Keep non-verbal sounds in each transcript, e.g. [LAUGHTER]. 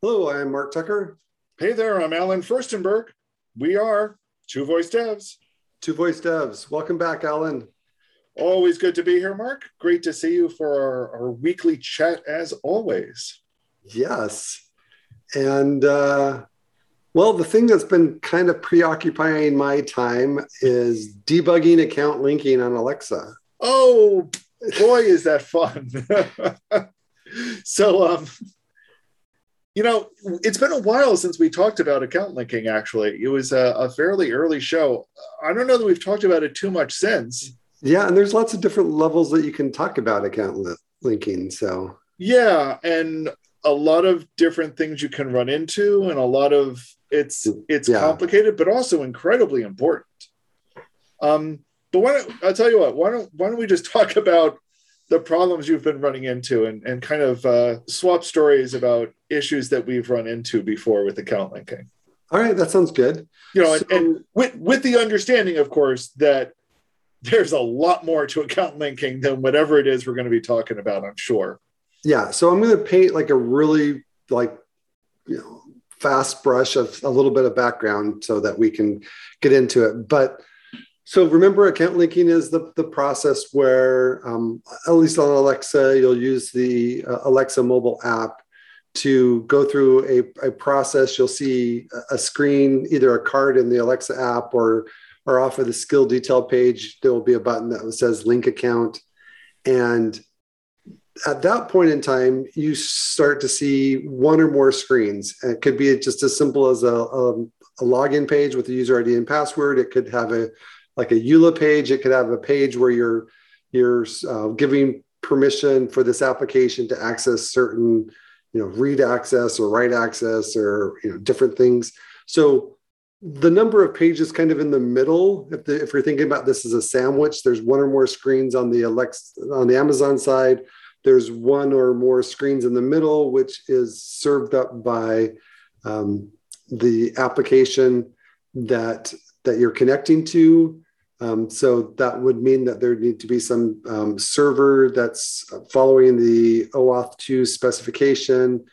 Hello, I'm Mark Tucker. Hey there, I'm Allen Firstenberg. We are Two Voice Devs. Two Voice Devs. Welcome back, Allen. Always good to be here, Mark. Great to see you for our, our weekly chat as always. Yes. And uh, well, the thing that's been kind of preoccupying my time is debugging account linking on Alexa. Oh boy, is that fun! [LAUGHS] so, um, you know, it's been a while since we talked about account linking. Actually, it was a, a fairly early show. I don't know that we've talked about it too much since. Yeah, and there's lots of different levels that you can talk about account li- linking. So yeah, and a lot of different things you can run into, and a lot of it's it's yeah. complicated, but also incredibly important. Um, but why don't I'll tell you what? Why don't why don't we just [LAUGHS] talk about the problems you've been running into and, and kind of uh, swap stories about issues that we've run into before with account linking. All right, that sounds good. You know, so, and, and with with the understanding, of course, that there's a lot more to account linking than whatever it is we're going to be talking about. I'm sure. Yeah, so I'm going to paint like a really like you know fast brush of a little bit of background so that we can get into it, but so remember, account linking is the, the process where, um, at least on Alexa, you'll use the uh, Alexa mobile app to go through a, a process. You'll see a screen, either a card in the Alexa app or, or off of the skill detail page, there will be a button that says link account. And at that point in time, you start to see one or more screens. It could be just as simple as a, a, a login page with the user ID and password. It could have a like a EULA page. It could have a page where you're you're uh, giving permission for this application to access certain, you know, read access or write access or you know different things. So the number of pages kind of in the middle. If the, if you're thinking about this as a sandwich, there's one or more screens on the Alexa on the Amazon side. There's one or more screens in the middle, which is served up by um, the application that that you're connecting to um, so that would mean that there need to be some um, server that's following the OAuth 2 specification,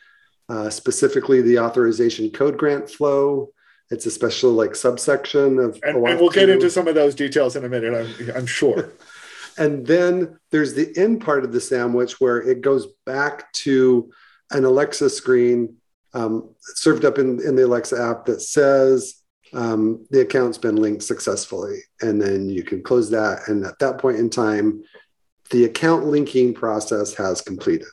uh, specifically the authorization code grant flow. It's a special like subsection of and, and we'll 2. get into some of those details in a minute, I'm, I'm sure. [LAUGHS] and then there's the end part of the sandwich where it goes back to an Alexa screen um, served up in, in the Alexa app that says, um, the account's been linked successfully. And then you can close that. And at that point in time, the account linking process has completed.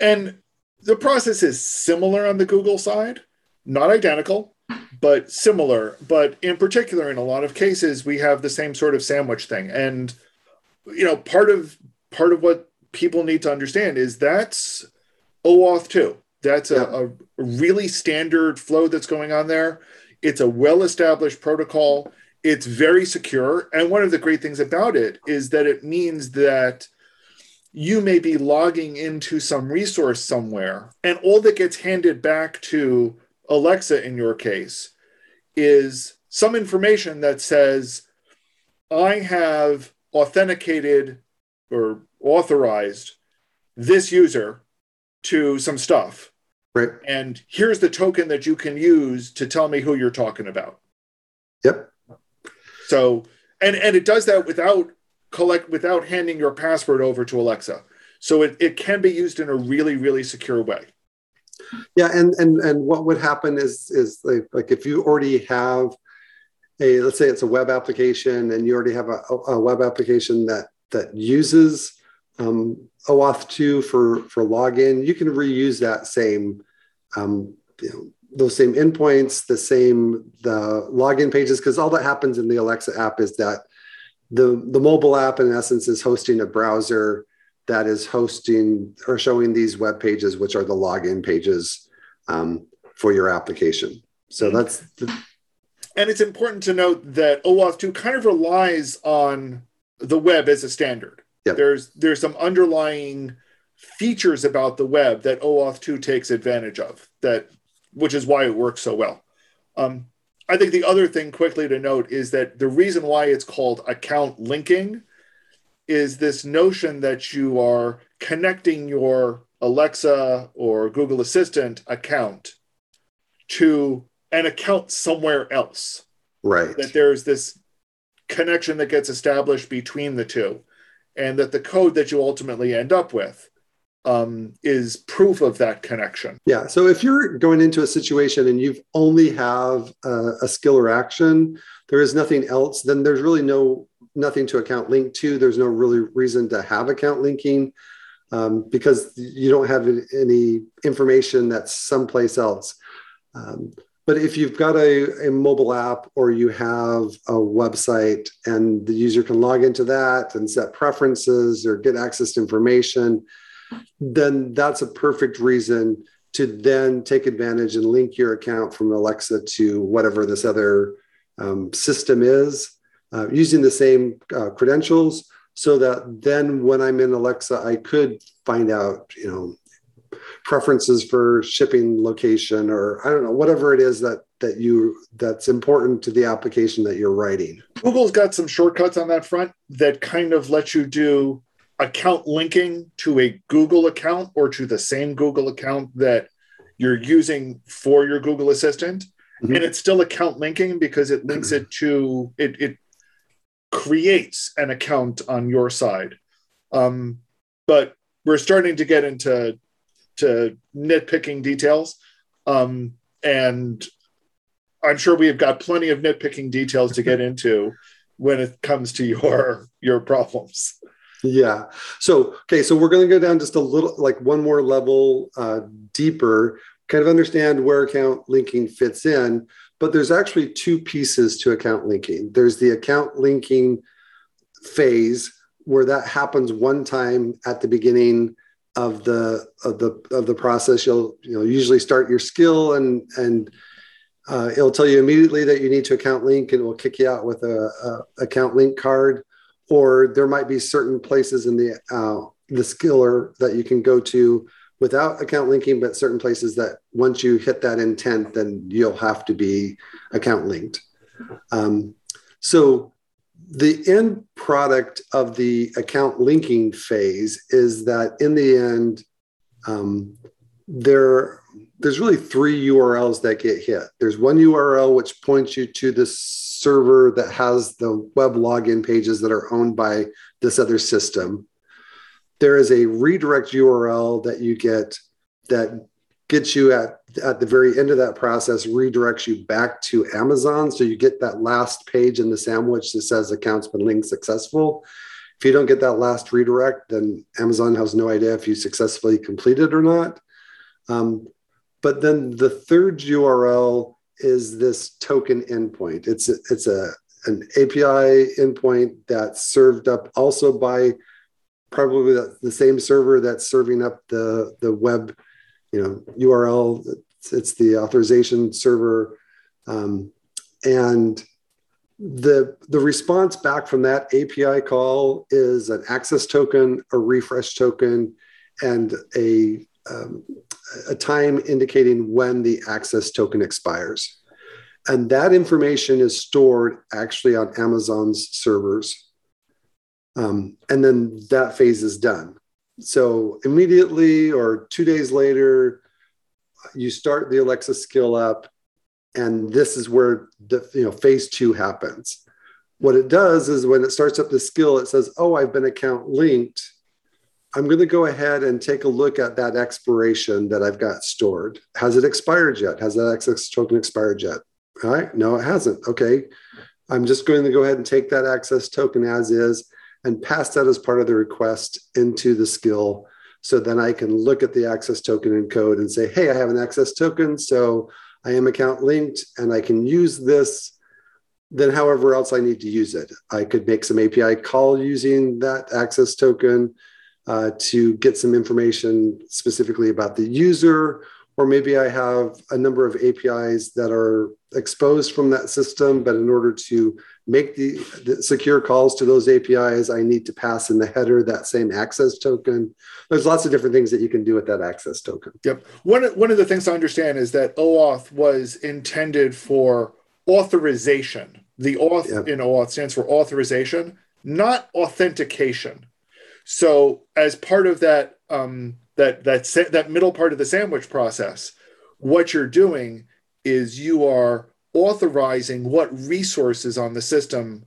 And the process is similar on the Google side, not identical, but similar. But in particular, in a lot of cases, we have the same sort of sandwich thing. And you know, part of part of what people need to understand is that's OAuth 2. That's a, a really standard flow that's going on there. It's a well established protocol. It's very secure. And one of the great things about it is that it means that you may be logging into some resource somewhere, and all that gets handed back to Alexa in your case is some information that says, I have authenticated or authorized this user to some stuff. Right. And here's the token that you can use to tell me who you're talking about. Yep. So, and and it does that without collect without handing your password over to Alexa. So it, it can be used in a really, really secure way. Yeah, and and and what would happen is is like, like if you already have a let's say it's a web application and you already have a, a web application that that uses um, OAuth 2 for, for login, you can reuse that same, um, you know, those same endpoints, the same the login pages, because all that happens in the Alexa app is that the the mobile app in essence is hosting a browser that is hosting or showing these web pages, which are the login pages um, for your application. So mm-hmm. that's the, and it's important to note that OAuth 2 kind of relies on the web as a standard. Yep. There's there's some underlying features about the web that OAuth 2 takes advantage of that which is why it works so well. Um, I think the other thing quickly to note is that the reason why it's called account linking is this notion that you are connecting your Alexa or Google Assistant account to an account somewhere else. Right. That there's this connection that gets established between the two, and that the code that you ultimately end up with um, is proof of that connection. Yeah. So if you're going into a situation and you've only have a, a skill or action, there is nothing else, then there's really no nothing to account link to. There's no really reason to have account linking um, because you don't have any information that's someplace else. Um, but if you've got a, a mobile app or you have a website and the user can log into that and set preferences or get access to information, then that's a perfect reason to then take advantage and link your account from Alexa to whatever this other um, system is uh, using the same uh, credentials so that then when I'm in Alexa, I could find out, you know, preferences for shipping location or I don't know, whatever it is that that you that's important to the application that you're writing. Google's got some shortcuts on that front that kind of let you do account linking to a Google account or to the same Google account that you're using for your Google Assistant. Mm-hmm. And it's still account linking because it links it to it, it creates an account on your side. Um, but we're starting to get into to nitpicking details. Um, and I'm sure we have got plenty of nitpicking details to get [LAUGHS] into when it comes to your your problems. Yeah. So okay, so we're going to go down just a little, like one more level uh, deeper, kind of understand where account linking fits in. But there's actually two pieces to account linking. There's the account linking phase where that happens one time at the beginning of the of the of the process you'll you know usually start your skill and and uh, it'll tell you immediately that you need to account link and it will kick you out with a, a account link card. Or there might be certain places in the uh, the skiller that you can go to without account linking but certain places that once you hit that intent then you'll have to be account linked. Um, so the end product of the account linking phase is that in the end, um, there there's really three URLs that get hit. There's one URL which points you to the server that has the web login pages that are owned by this other system. There is a redirect URL that you get that gets you at at the very end of that process redirects you back to Amazon. So you get that last page in the sandwich that says account's been linked successful. If you don't get that last redirect, then Amazon has no idea if you successfully completed or not. Um, but then the third URL is this token endpoint. It's a, it's a an API endpoint that's served up also by probably the, the same server that's serving up the the web you know URL. It's, the authorization server, um, and the the response back from that API call is an access token, a refresh token, and a um, a time indicating when the access token expires. And that information is stored actually on Amazon's servers. Um, and then that phase is done. So immediately or two days later, you start the Alexa skill up, and this is where the you know phase two happens. What it does is when it starts up the skill, it says, "Oh, I've been account linked." I'm going to go ahead and take a look at that expiration that I've got stored. Has it expired yet? Has that access token expired yet? All right. No, it hasn't. Okay. I'm just going to go ahead and take that access token as is and pass that as part of the request into the skill. So then I can look at the access token in code and say, hey, I have an access token. So I am account linked and I can use this. Then, however else I need to use it, I could make some API call using that access token uh, to get some information specifically about the user or maybe I have a number of APIs that are exposed from that system, but in order to make the, the, secure calls to those APIs, I need to pass in the header that same access token. There's lots of different things that you can do with that access token. Yep. One, one of the things to understand is that OAuth was intended for authorization. The auth yep. in OAuth stands for authorization, not authentication. So as part of that um, that that that middle part of the sandwich process, what you're doing is you are authorizing what resources on the system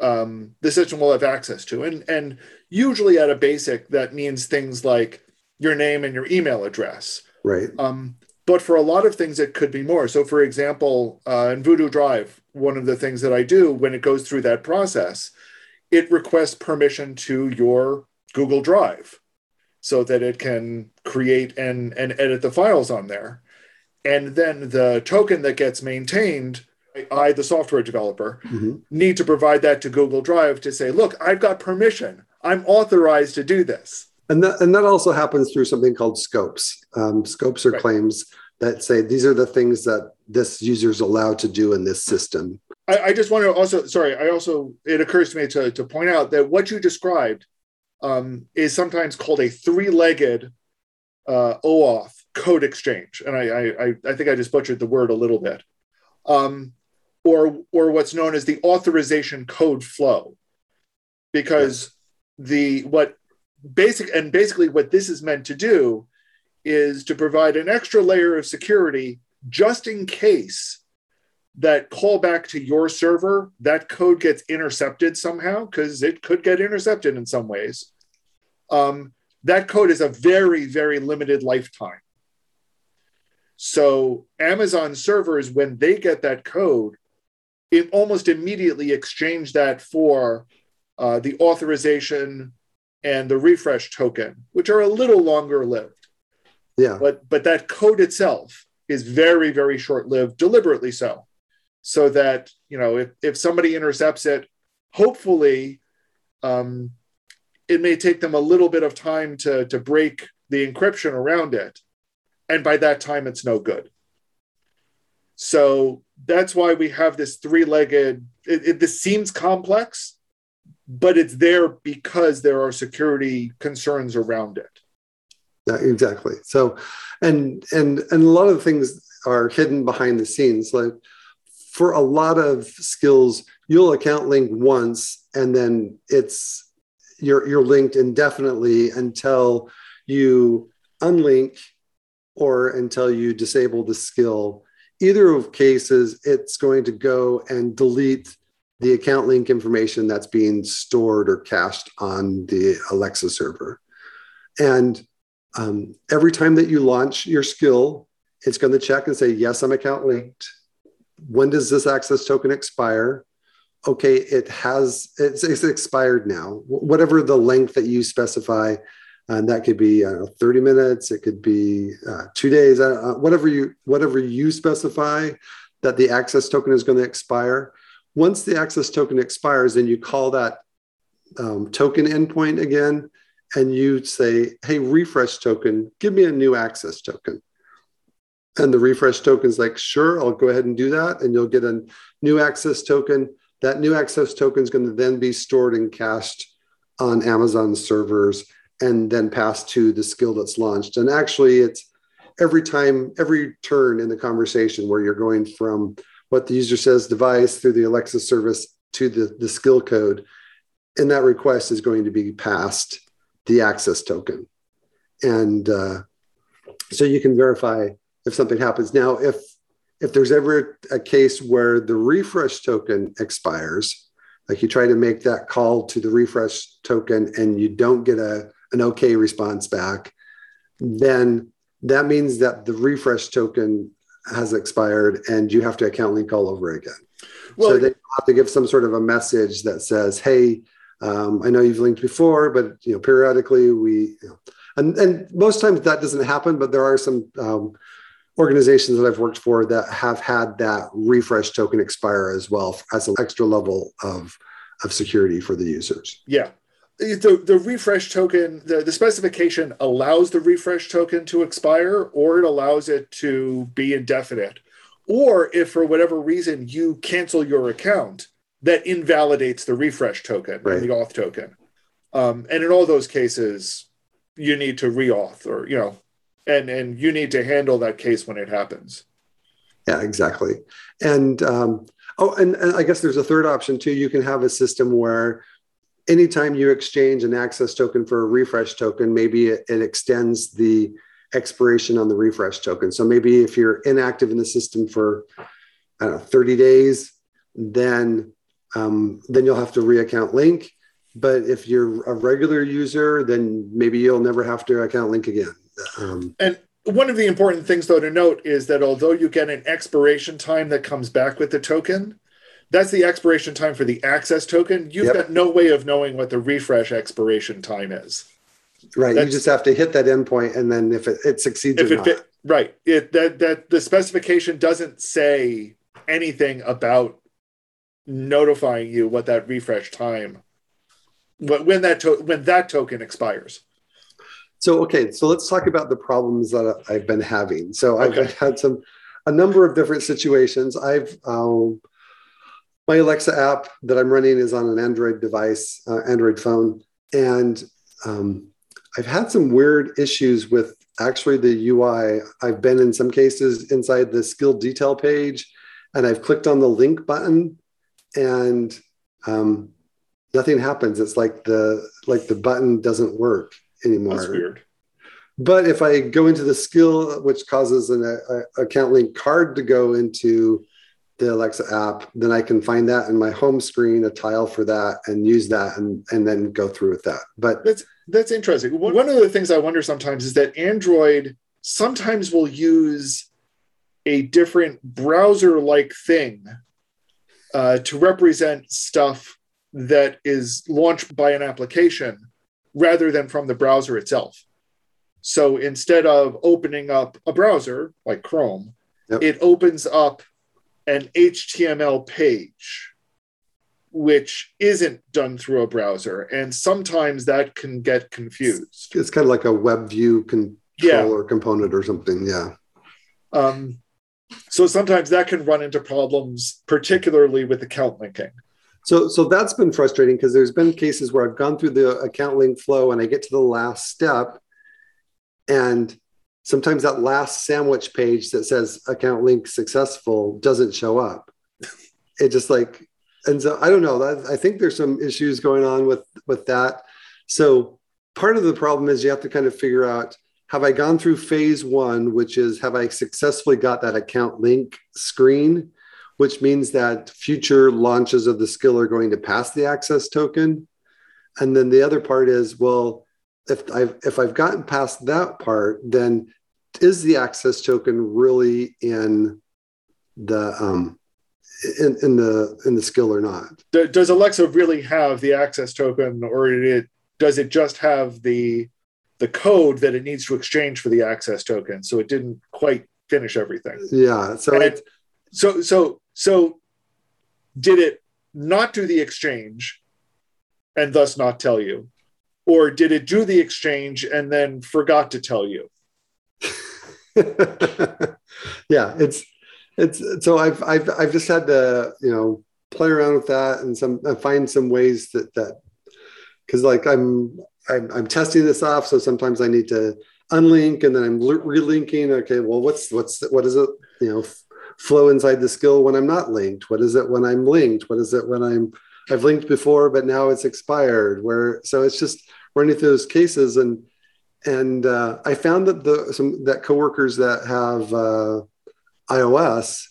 um, the system will have access to, and and usually at a basic that means things like your name and your email address. Right. Um, but for a lot of things, it could be more. So, for example, uh, in Vodo Drive, one of the things that I do when it goes through that process, it requests permission to your Google Drive so that it can create and, and edit the files on there. And then the token that gets maintained, I, the software developer, mm-hmm. need to provide that to Google Drive to say, look, I've got permission. I'm authorized to do this. And that, and that also happens through something called scopes. Um, scopes are right. claims that say these are the things that this user is allowed to do in this system. I, I, just want to also, sorry, I also, it occurs to me to, to point out that what you described um, is sometimes called a three legged uh, OAuth code exchange. And I, I, I think I just butchered the word a little bit. Um, or, or what's known as the authorization code flow. Because the, what basic, and basically what this is meant to do is to provide an extra layer of security just in case that callback to your server, that code gets intercepted somehow, because it could get intercepted in some ways. Um, that code is a very, very limited lifetime. So Amazon servers, when they get that code, it almost immediately exchange that for uh, the authorization and the refresh token, which are a little longer lived. Yeah. But but that code itself is very, very short-lived, deliberately so. So that, you know, if, if somebody intercepts it, hopefully um, it may take them a little bit of time to, to break the encryption around it. And by that time, it's no good. So that's why we have this three legged, it, it, this seems complex, but it's there because there are security concerns around it. Yeah, exactly. So, and and and a lot of things are hidden behind the scenes. Like for a lot of skills, you'll account link once, and then it's you're you're linked indefinitely until you unlink or until you disable the skill. Either of cases, it's going to go and delete the account link information that's being stored or cached on the Alexa server. And um, every time that you launch your skill, it's going to check and say, yes, I'm account linked. When does this access token expire? Okay, it has, it's, it's expired now. Whatever the length that you specify, and that could be know, 30 minutes, it could be uh, two days, uh, whatever you whatever you specify that the access token is going to expire. Once the access token expires, then you call that um, token endpoint again, and you say, hey, refresh token, give me a new access token. And the refresh token is like, sure, I'll go ahead and do that. And you'll get a new access token. That new access token is going to then be stored and cached on Amazon servers and then passed to the skill that's launched. And actually, it's every time, every turn in the conversation where you're going from what the user says device through the Alexa service to the, the skill code, and that request is going to be passed the access token. And uh, so you can verify if something happens. Now, if if there's ever a case where the refresh token expires, like you try to make that call to the refresh token and you don't get a, an okay response back, then that means that the refresh token has expired and you have to account link all over again. Well, so they have to give some sort of a message that says, hey, um, I know you've linked before, but you know, periodically we, you know, and, and most times that doesn't happen, but there are some um, organizations that I've worked for that have had that refresh token expire as well as an extra level of, of security for the users. Yeah. The, the refresh token, the, the specification allows the refresh token to expire or it allows it to be indefinite. Or if for whatever reason you cancel your account, that invalidates the refresh token right. the auth token. Um, and in all those cases, you need to reauth or, you know, and, and you need to handle that case when it happens. Yeah, exactly. And, um, oh, and, and I guess there's a third option too. You can have a system where anytime you exchange an access token for a refresh token, maybe it, it extends the expiration on the refresh token. So maybe if you're inactive in the system for I don't know 30 days, then um, then you'll have to reaccount link. But if you're a regular user, then maybe you'll never have to account link again. Um, and one of the important things, though, to note is that although you get an expiration time that comes back with the token, that's the expiration time for the access token. You've yep. got no way of knowing what the refresh expiration time is. Right. That's, you just have to hit that endpoint, and then if it, it succeeds if it fit, right. It that that the specification doesn't say anything about notifying you what that refresh time when that to- when that token expires. So okay, so let's talk about the problems that I've been having. So I've okay. had some a number of different situations. I've um, my Alexa app that I'm running is on an Android device, uh, Android phone, and um, I've had some weird issues with actually the UI. I've been in some cases inside the skill detail page, and I've clicked on the link button, and um, nothing happens. It's like the like the button doesn't work anymore. That's weird. But if I go into the skill, which causes an a, account link card to go into the Alexa app, then I can find that in my home screen, a tile for that, and use that, and and then go through with that. But that's that's interesting. One of the things I wonder sometimes is that Android sometimes will use a different browser-like thing uh, to represent stuff that is launched by an application rather than from the browser itself. So instead of opening up a browser like Chrome, yep. it opens up an HTML page, which isn't done through a browser. And sometimes that can get confused. It's kind of like a web view control yeah. or component or something. Yeah. Um, so sometimes that can run into problems, particularly with account linking. So, so that's been frustrating because there's been cases where I've gone through the account link flow and I get to the last step, and sometimes that last sandwich page that says account link successful doesn't show up. It just like, and so I don't know. I think there's some issues going on with with that. So part of the problem is you have to kind of figure out have I gone through phase one, which is have I successfully got that account link screen, which means that future launches of the skill are going to pass the access token. And then the other part is, well, if I've if I've gotten past that part, then is the access token really in the um, in, in the in the skill or not? Does Alexa really have the access token, or it, does it just have the the code that it needs to exchange for the access token? So it didn't quite finish everything. Yeah. So it, so so so did it not do the exchange and thus not tell you? or did it do the exchange and then forgot to tell you? [LAUGHS] yeah, it's it's so I've I've I've just had to you know play around with that and some find some ways that that because like I'm, I'm I'm testing this off, so sometimes I need to unlink and then I'm relinking. Okay, well, what's what's what is it? You know, flow inside the skill when I'm not linked. What is it when I'm linked? What is it when I'm I've linked before, but now it's expired. Where so it's just running through those cases, and and uh, I found that the some that coworkers that have uh, iOS,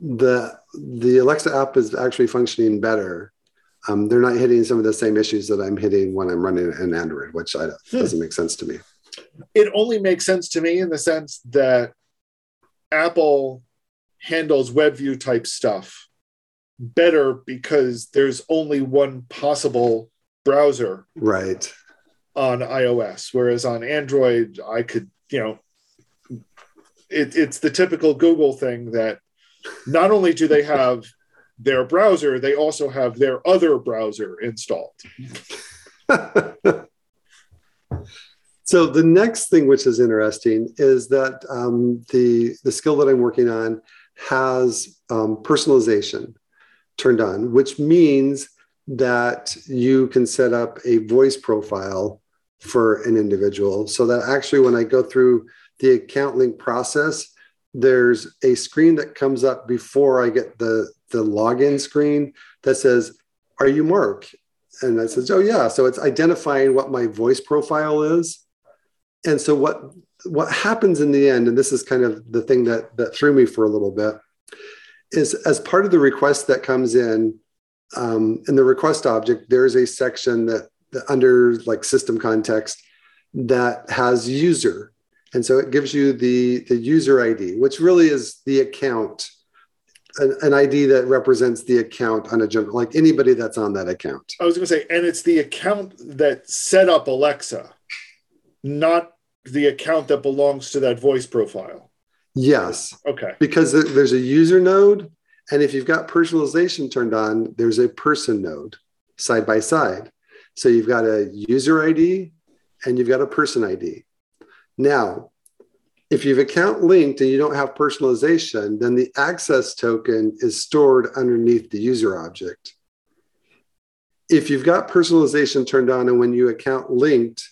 the the Alexa app is actually functioning better. Um, they're not hitting some of the same issues that I'm hitting when I'm running an Android, which I, hmm. doesn't make sense to me. It only makes sense to me in the sense that Apple handles WebView type stuff better because there's only one possible browser right. on ios whereas on android i could you know it, it's the typical google thing that not only do they have their browser they also have their other browser installed. [LAUGHS] So the next thing which is interesting is that um, the the skill that i'm working on has um, personalization turned on, which means that you can set up a voice profile for an individual. So that actually, when I go through the account link process, there's a screen that comes up before I get the, the login screen that says, Are you Mark? and I says, oh yeah. So it's identifying what my voice profile is. And so what what happens in the end, and this is kind of the thing that that threw me for a little bit, is as part of the request that comes in, um, in the request object, there's a section that, that under like system context that has user. And so it gives you the, the user ID, which really is the account, an, an ID that represents the account on a general, like anybody that's on that account. I was going to say, and it's the account that set up Alexa, not the account that belongs to that voice profile. Yes. Okay. Because there's a user node, and if you've got personalization turned on, there's a person node side by side. So you've got a user ID and you've got a person ID. Now, if you've account linked and you don't have personalization, then the access token is stored underneath the user object. If you've got personalization turned on and when you account linked,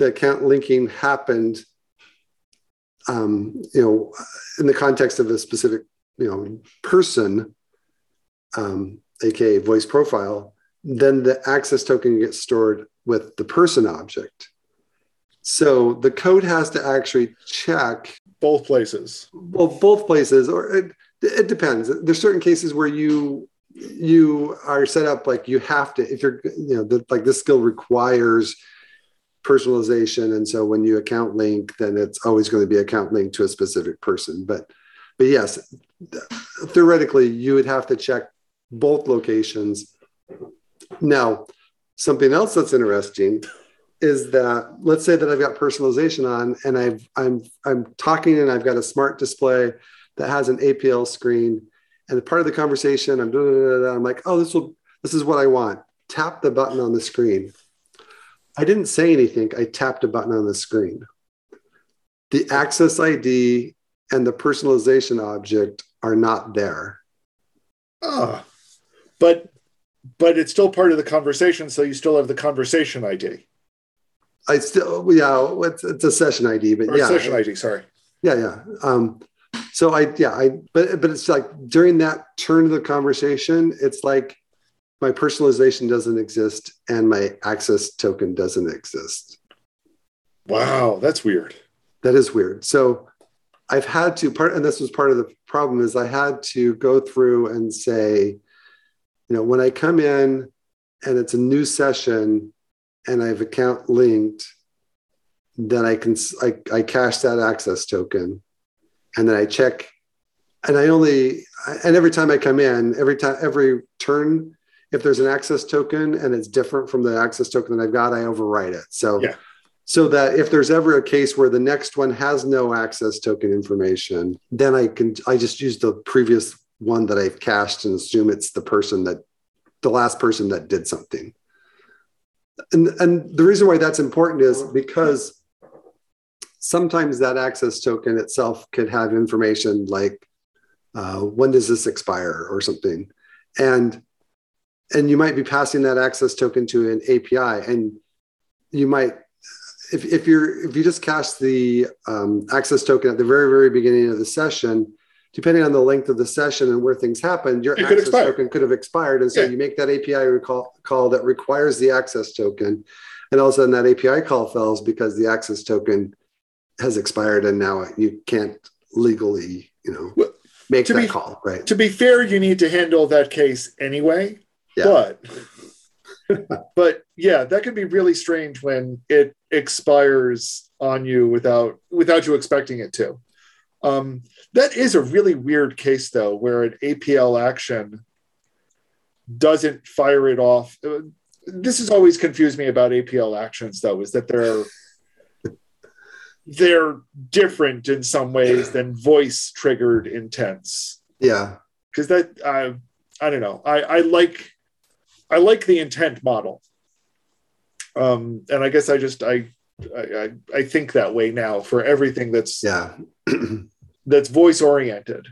the account linking happened, um, you know, in the context of a specific, you know, person, um, aka voice profile, then the access token gets stored with the person object. So the code has to actually check both places. Well, both places, or it, it depends. There's certain cases where you you are set up like you have to if you're you know the, like this skill requires personalization. And so when you account link then it's always going to be account linked to a specific person. But but yes theoretically you would have to check both locations. Now something else that's interesting is that let's say that I've got personalization on and I've I'm I'm talking and I've got a smart display that has an APL screen and part of the conversation I'm doing I'm like oh this will this is what I want. Tap the button on the screen I didn't say anything I tapped a button on the screen the access ID and the personalization object are not there oh but but it's still part of the conversation so you still have the conversation ID I still, yeah, it's, it's a session ID, but or yeah, session ID. Sorry. Yeah, yeah. Um, so I, yeah, I, but but it's like during that turn of the conversation, it's like my personalization doesn't exist and my access token doesn't exist. Wow, that's weird. That is weird. So I've had to part, and this was part of the problem is I had to go through and say, you know, when I come in and it's a new session, and I have account linked, then I can I, I cache that access token, and then I check, and I only and every time I come in, every time every turn, if there's an access token and it's different from the access token that I've got, I overwrite it. So yeah. So that if there's ever a case where the next one has no access token information, then I can I just use the previous one that I've cached and assume it's the person that the last person that did something and, and the reason why that's important is because sometimes that access token itself could have information like uh, when does this expire or something and and you might be passing that access token to an api and you might if, if you're if you just cache the um, access token at the very very beginning of the session depending on the length of the session and where things happen, your It access could token could have expired. And so Yeah. you make that API recall, call that requires the access token. And all of a sudden that API call fails because the access token has expired and now you can't legally, you know, Well, make that be- call. Right. To be fair, you need to handle that case anyway. Yeah. But [LAUGHS] but yeah, that could be really strange when it expires on you without without you expecting it to. Um, that is a really weird case though, where an APL action doesn't fire it off. Uh, This has always confused me about APL actions though, is that they're they're different in some ways than voice triggered intents Yeah. because that I I don't know. I I like I like the intent model. Um, and I guess I just I I I- think that way now for everything that's Yeah. [CLEARS THROAT] that's voice oriented.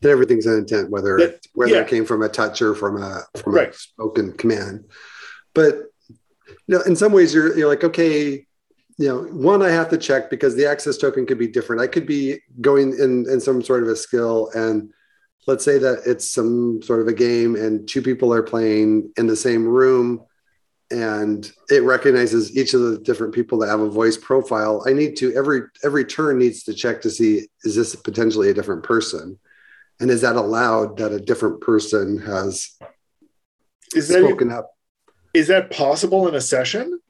that everything's an intent, whether That- whether yeah. it came from a touch or from a from a spoken command. But you know, in some ways, you're you're like, okay, you know, one I have to check because the access token could be different. I could be going in in some sort of a skill and let's say that it's some sort of a game and two people are playing in the same room and it recognizes each of the different people that have a voice profile i need to every every turn needs to check to see is this potentially a different person and is that allowed that a different person has Is that spoken up is that possible in a session?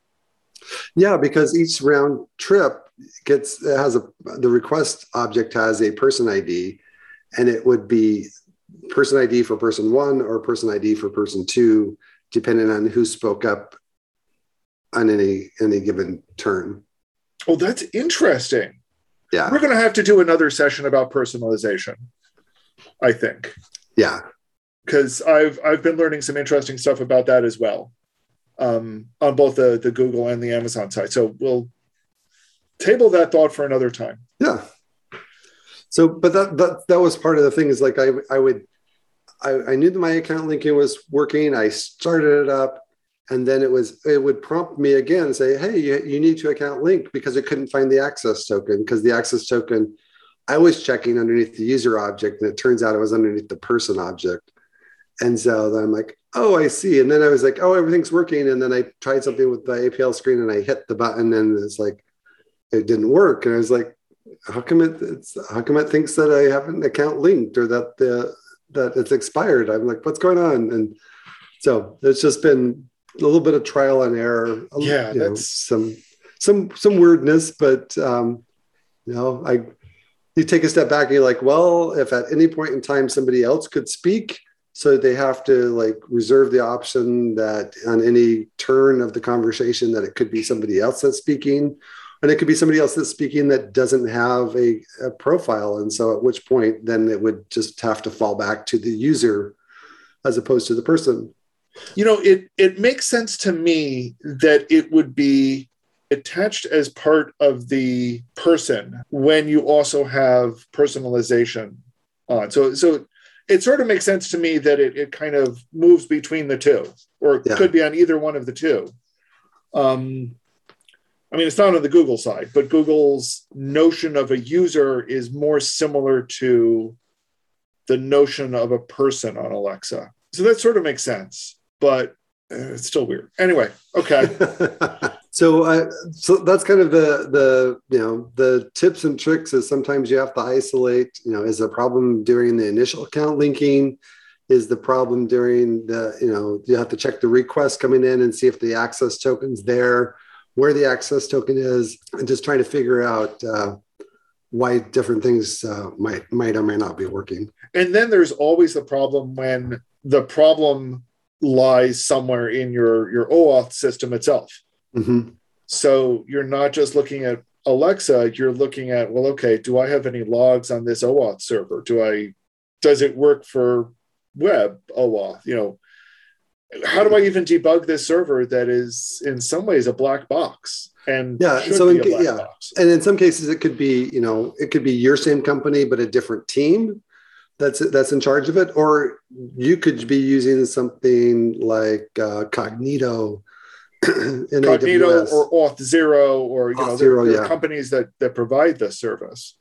yeah because each round trip gets it has a the request object has a person id and it would be person id for person one or person id for person two depending on who spoke up on any any given turn Oh, that's interesting. yeah We're going to have to do another session about personalization. I think yeah because I've I've been learning some interesting stuff about that as well, um, on both the the Google and the Amazon side. So we'll table that thought for another time. Yeah. So, but that that that was part of the thing is like I I would I, I knew that my account linking was working. I started it up, and then it was it would prompt me again say, "Hey, you, you need to account link because it couldn't find the access token because the access token." I was checking underneath the user object, and it turns out it was underneath the person object. And so then I'm like, "Oh, I see." And then I was like, "Oh, everything's working." And then I tried something with the APL screen, and I hit the button, and it's like it didn't work. And I was like, how come it it's how come it thinks that I have an account linked or that the that it's expired? I'm like, what's going on? And so it's just been a little bit of trial and error. Yeah, know, some some some weirdness, but um, you know, I you take a step back and you're like, well, if at any point in time somebody else could speak, so they have to like reserve the option that on any turn of the conversation that it could be somebody else that's speaking and it could be somebody else that's speaking that doesn't have a, a profile and so at which point then it would just have to fall back to the user as opposed to the person You know, it it makes sense to me that it would be attached as part of the person when you also have personalization on. So so it sort of makes sense to me that it, it kind of moves between the two, or it Yeah. could be on either one of the two. Um, I mean, it's not on the Google side, but Google's notion of a user is more similar to the notion of a person on Alexa. So that sort of makes sense, but uh, it's still weird. Anyway, okay. [LAUGHS] so uh, so that's kind of the the you know the tips and tricks is sometimes you have to isolate you know is the problem during the initial account linking is the problem during the you know you have to check the request coming in and see if the access token's there where the access token is and just trying to figure out uh, why different things uh, might might or may not be working and then there's always the problem when the problem lies somewhere in your your OAuth system itself. hmm So you're not just looking at Alexa, you're looking at well, okay, do I have any logs on this OAuth server? Do I does it work for web OAuth? You know, how do I even debug this server that is in some ways a black box and Yeah, so in a black ca- yeah. box? and in some cases it could be you know it could be your same company but a different team that's that's in charge of it or you could be using something like uh, cognito [CLEARS THROAT] in Cognito AWS. or Auth Zero or you know there, Auth0, there are yeah. companies that that provide this service.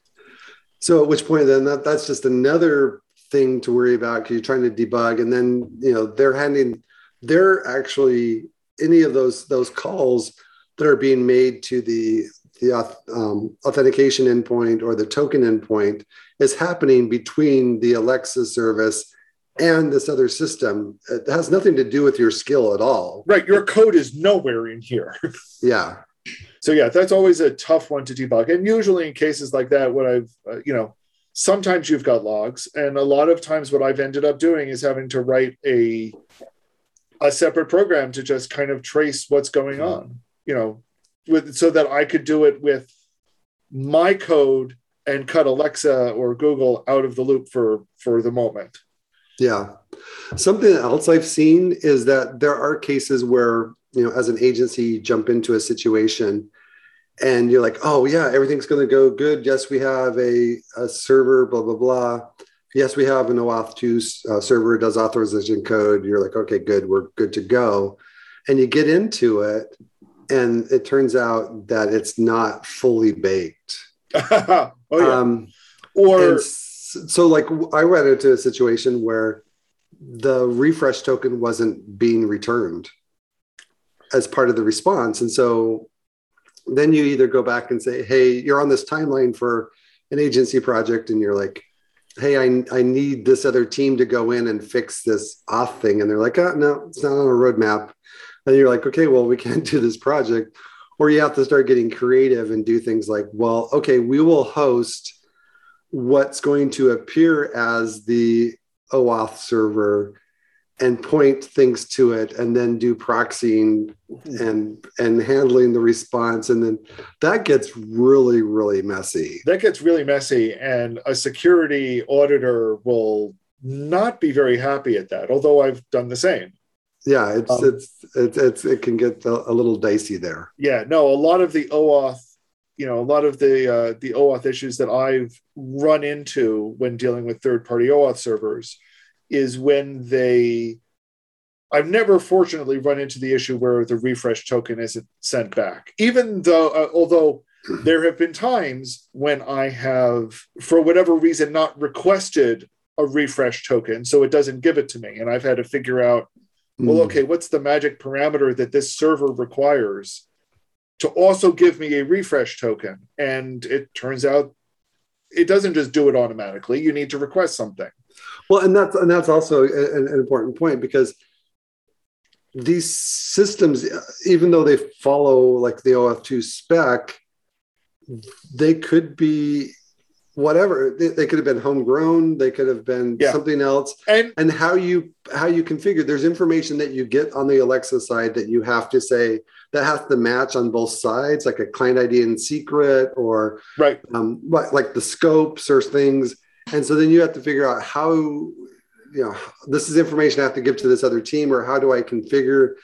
so at which point then that, that's just another thing to worry about because you're trying to debug and then you know they're handing they're actually any of those those calls that are being made to the the um, authentication endpoint or the token endpoint is happening between the alexa service and this other system it has nothing to do with your skill at all Right, your code is nowhere in here. [LAUGHS] yeah So yeah, that's always a tough one to debug. And usually in cases like that, what I've uh, you know, sometimes you've got logs, and a lot of times what I've ended up doing is having to write a a separate program to just kind of trace what's going on. You know, with so that I could do it with my code and cut Alexa or Google out of the loop for for the moment. Yeah. Something else I've seen is that there are cases where, you know, as an agency, you jump into a situation and you're like, oh, yeah, everything's going to go good. Yes, we have a, a server, blah, blah, blah. Yes, we have an OAuth 2 uh, server, does authorization code. You're like, okay, good, we're good to go. And you get into it, and it turns out that it's not fully baked. [LAUGHS] oh yeah. Um, or so like I ran into a situation where the refresh token wasn't being returned as part of the response. And so then you either go back and say, hey, you're on this timeline for an agency project, and you're like, hey, I, I need this other team to go in and fix this auth thing. And they're like, oh, no, it's not on a roadmap. And you're like, okay, well, we can't [LAUGHS] do this project. Or you have to start getting creative and do things like, well, okay, we will host what's going to appear as the OAuth server and point things to it and then do proxying mm-hmm. and and handling the response. And then that gets really really messy. That gets really messy and a security auditor will not be very happy at that although i've done the same. Yeah it's um, it's, it's it's it can get a, a, little dicey there. Yeah no a lot of the oauth you know a lot of the uh, the oauth issues that i've run into when dealing with third party oauth servers is when they I've never fortunately run into the issue where the refresh token isn't sent back, even though, uh, although [CLEARS THROAT] there have been times when I have, for whatever reason, not requested a refresh token, so it doesn't give it to me. And I've had to figure out, well, hmm. okay, what's the magic parameter that this server requires to also give me a refresh token? And it turns out it doesn't just do it automatically. You need to request something. Well, and that's and that's also an, an important point because these systems, even though they follow like the OAuth 2 spec, they could be whatever. They, they, could have been homegrown. They could have been yeah. something else. And, and how you how you configure there's information that you get on the alexa side that you have to say that has to match on both sides like a client id and secret or right. um, like the scopes or things and so then you have to figure out how you know this is information i have to give to this other team or how do i configure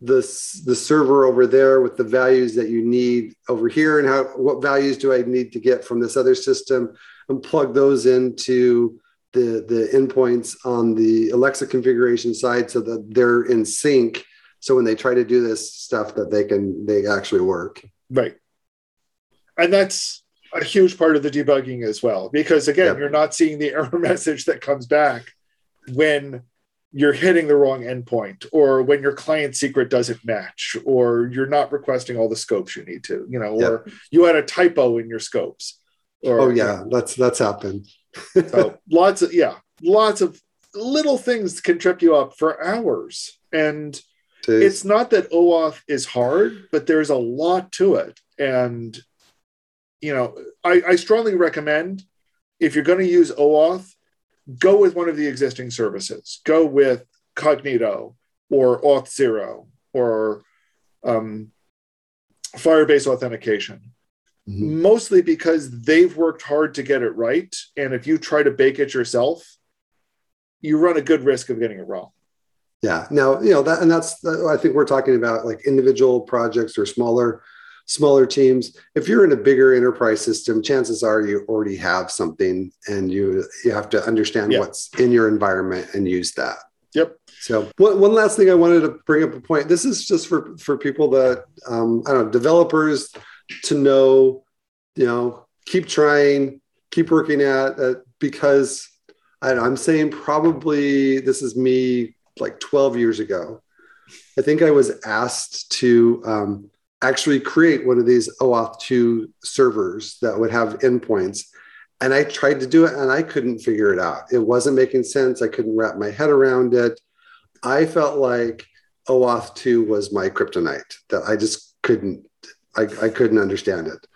this the server over there with the values that you need over here? And how what values do i need to get from this other system? And plug those into the the endpoints on the alexa configuration side so that they're in sync. So when they try to do this stuff that they can they actually work. Right. And that's a huge part of the debugging as well. Because again yep. you're not seeing the [LAUGHS] error message that comes back when you're hitting the wrong endpoint or when your client secret doesn't match or you're not requesting all the scopes you need to you know or you had a typo in your scopes or, oh yeah. That's that's happened. [LAUGHS] So lots of yeah lots of little things can trip you up for hours. And it's not that OAuth is hard but there's a lot to it. And you know i, I strongly recommend if you're going to use OAuth go with one of the existing services. Go with Cognito or Auth0 or um, Firebase authentication. Mm-hmm. Mostly because they've worked hard to get it right. And if you try to bake it yourself, you run a good risk of getting it wrong. Yeah. Now, you know, that, and that's, I think we're talking about like individual projects or smaller smaller teams if you're in a bigger enterprise system chances are you already have something and you you have to understand what's in your environment and use that. Yep. So one, one last thing i wanted to bring up a point this is just for for people that um, i don't know developers to know you know keep trying keep working at it because I am saying probably this is me like 12 years ago. I think i was asked to um, actually create one of these OAuth 2 servers that would have endpoints. And I tried to do it and I couldn't figure it out. It wasn't making sense. I couldn't wrap my head around it. I felt like OAuth 2 was my kryptonite, that I just couldn't, I, I couldn't understand it.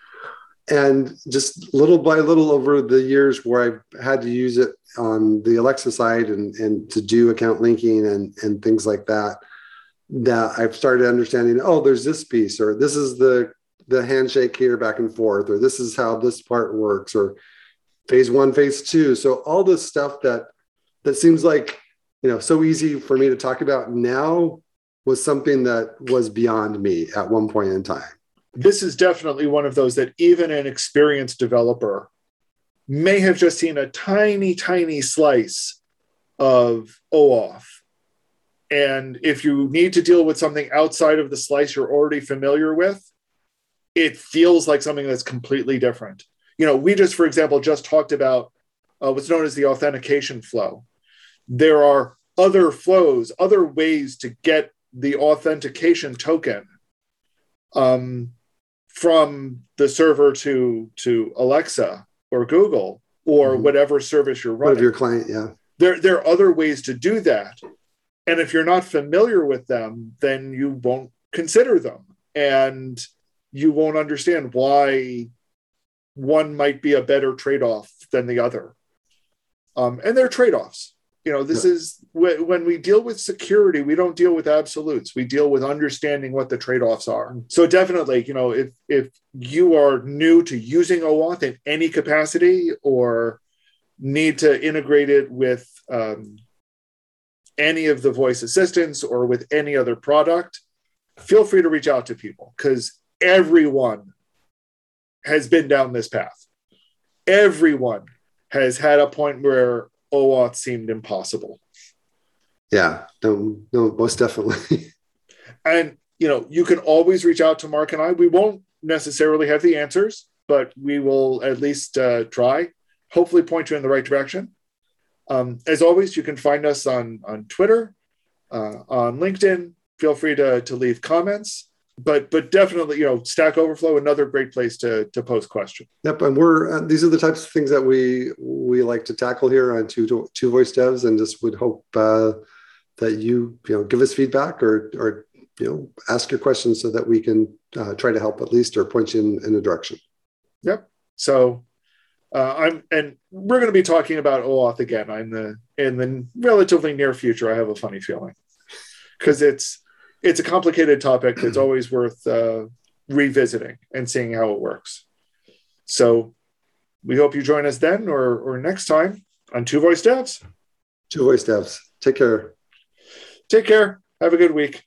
And just little by little over the years where I've had to use it on the Alexa side and, and to do account linking and, and things like that, that I've started understanding, oh, there's this piece, or this is the the handshake here back and forth, or this is how this part works, or phase one, phase two. So all this stuff that that seems like you know so easy for me to talk about now was something that was beyond me at one point in time. This is definitely one of those that even an experienced developer may have just seen a tiny, tiny slice of OAuth and if you need to deal with something outside of the slice you're already familiar with, it feels like something that's completely different. You know, we just, for example, just talked about uh, what's known as the authentication flow. There are other flows, other ways to get the authentication token um, from the server to to Alexa or Google or mm-hmm. whatever service you're running. Whatever your client, yeah. There, there are other ways to do that. And if you're not familiar with them, then you won't consider them. And you won't understand why one might be a better trade-off than the other. Um, and they're trade-offs. You know, this is when we deal with security, we don't deal with absolutes. We deal with understanding what the trade-offs are. So definitely, you know, if if you are new to using OAuth in any capacity or need to integrate it with um, any of the voice assistants or with any other product, feel free to reach out to people because everyone has been down this path. Everyone has had a point where OAuth seemed impossible. Yeah, no, no, most definitely. [LAUGHS] and you know, you can always reach out to Mark and I. We won't necessarily have the answers, but we will at least uh, try. Hopefully, point you in the right direction. Um, as always, you can find us on on Twitter, uh, on LinkedIn. Feel free to to leave comments but but definitely you know stack overflow another great place to to post questions. Yep and we're uh, these are the types of things that we we like to tackle here on two two voice devs and just would hope uh, that you you know give us feedback or or you know ask your questions so that we can uh, try to help at least or point you in, in a direction. Yep. So uh, I'm and we're going to be talking about OAuth again in the in the relatively near future. I have a funny feeling because it's it's a complicated topic that's [CLEARS THROAT] always worth uh, revisiting and seeing how it works. So we hope you join us then or, or next time on Two Voice Devs. Two Voice Devs. Take care. Take care. Have a good week.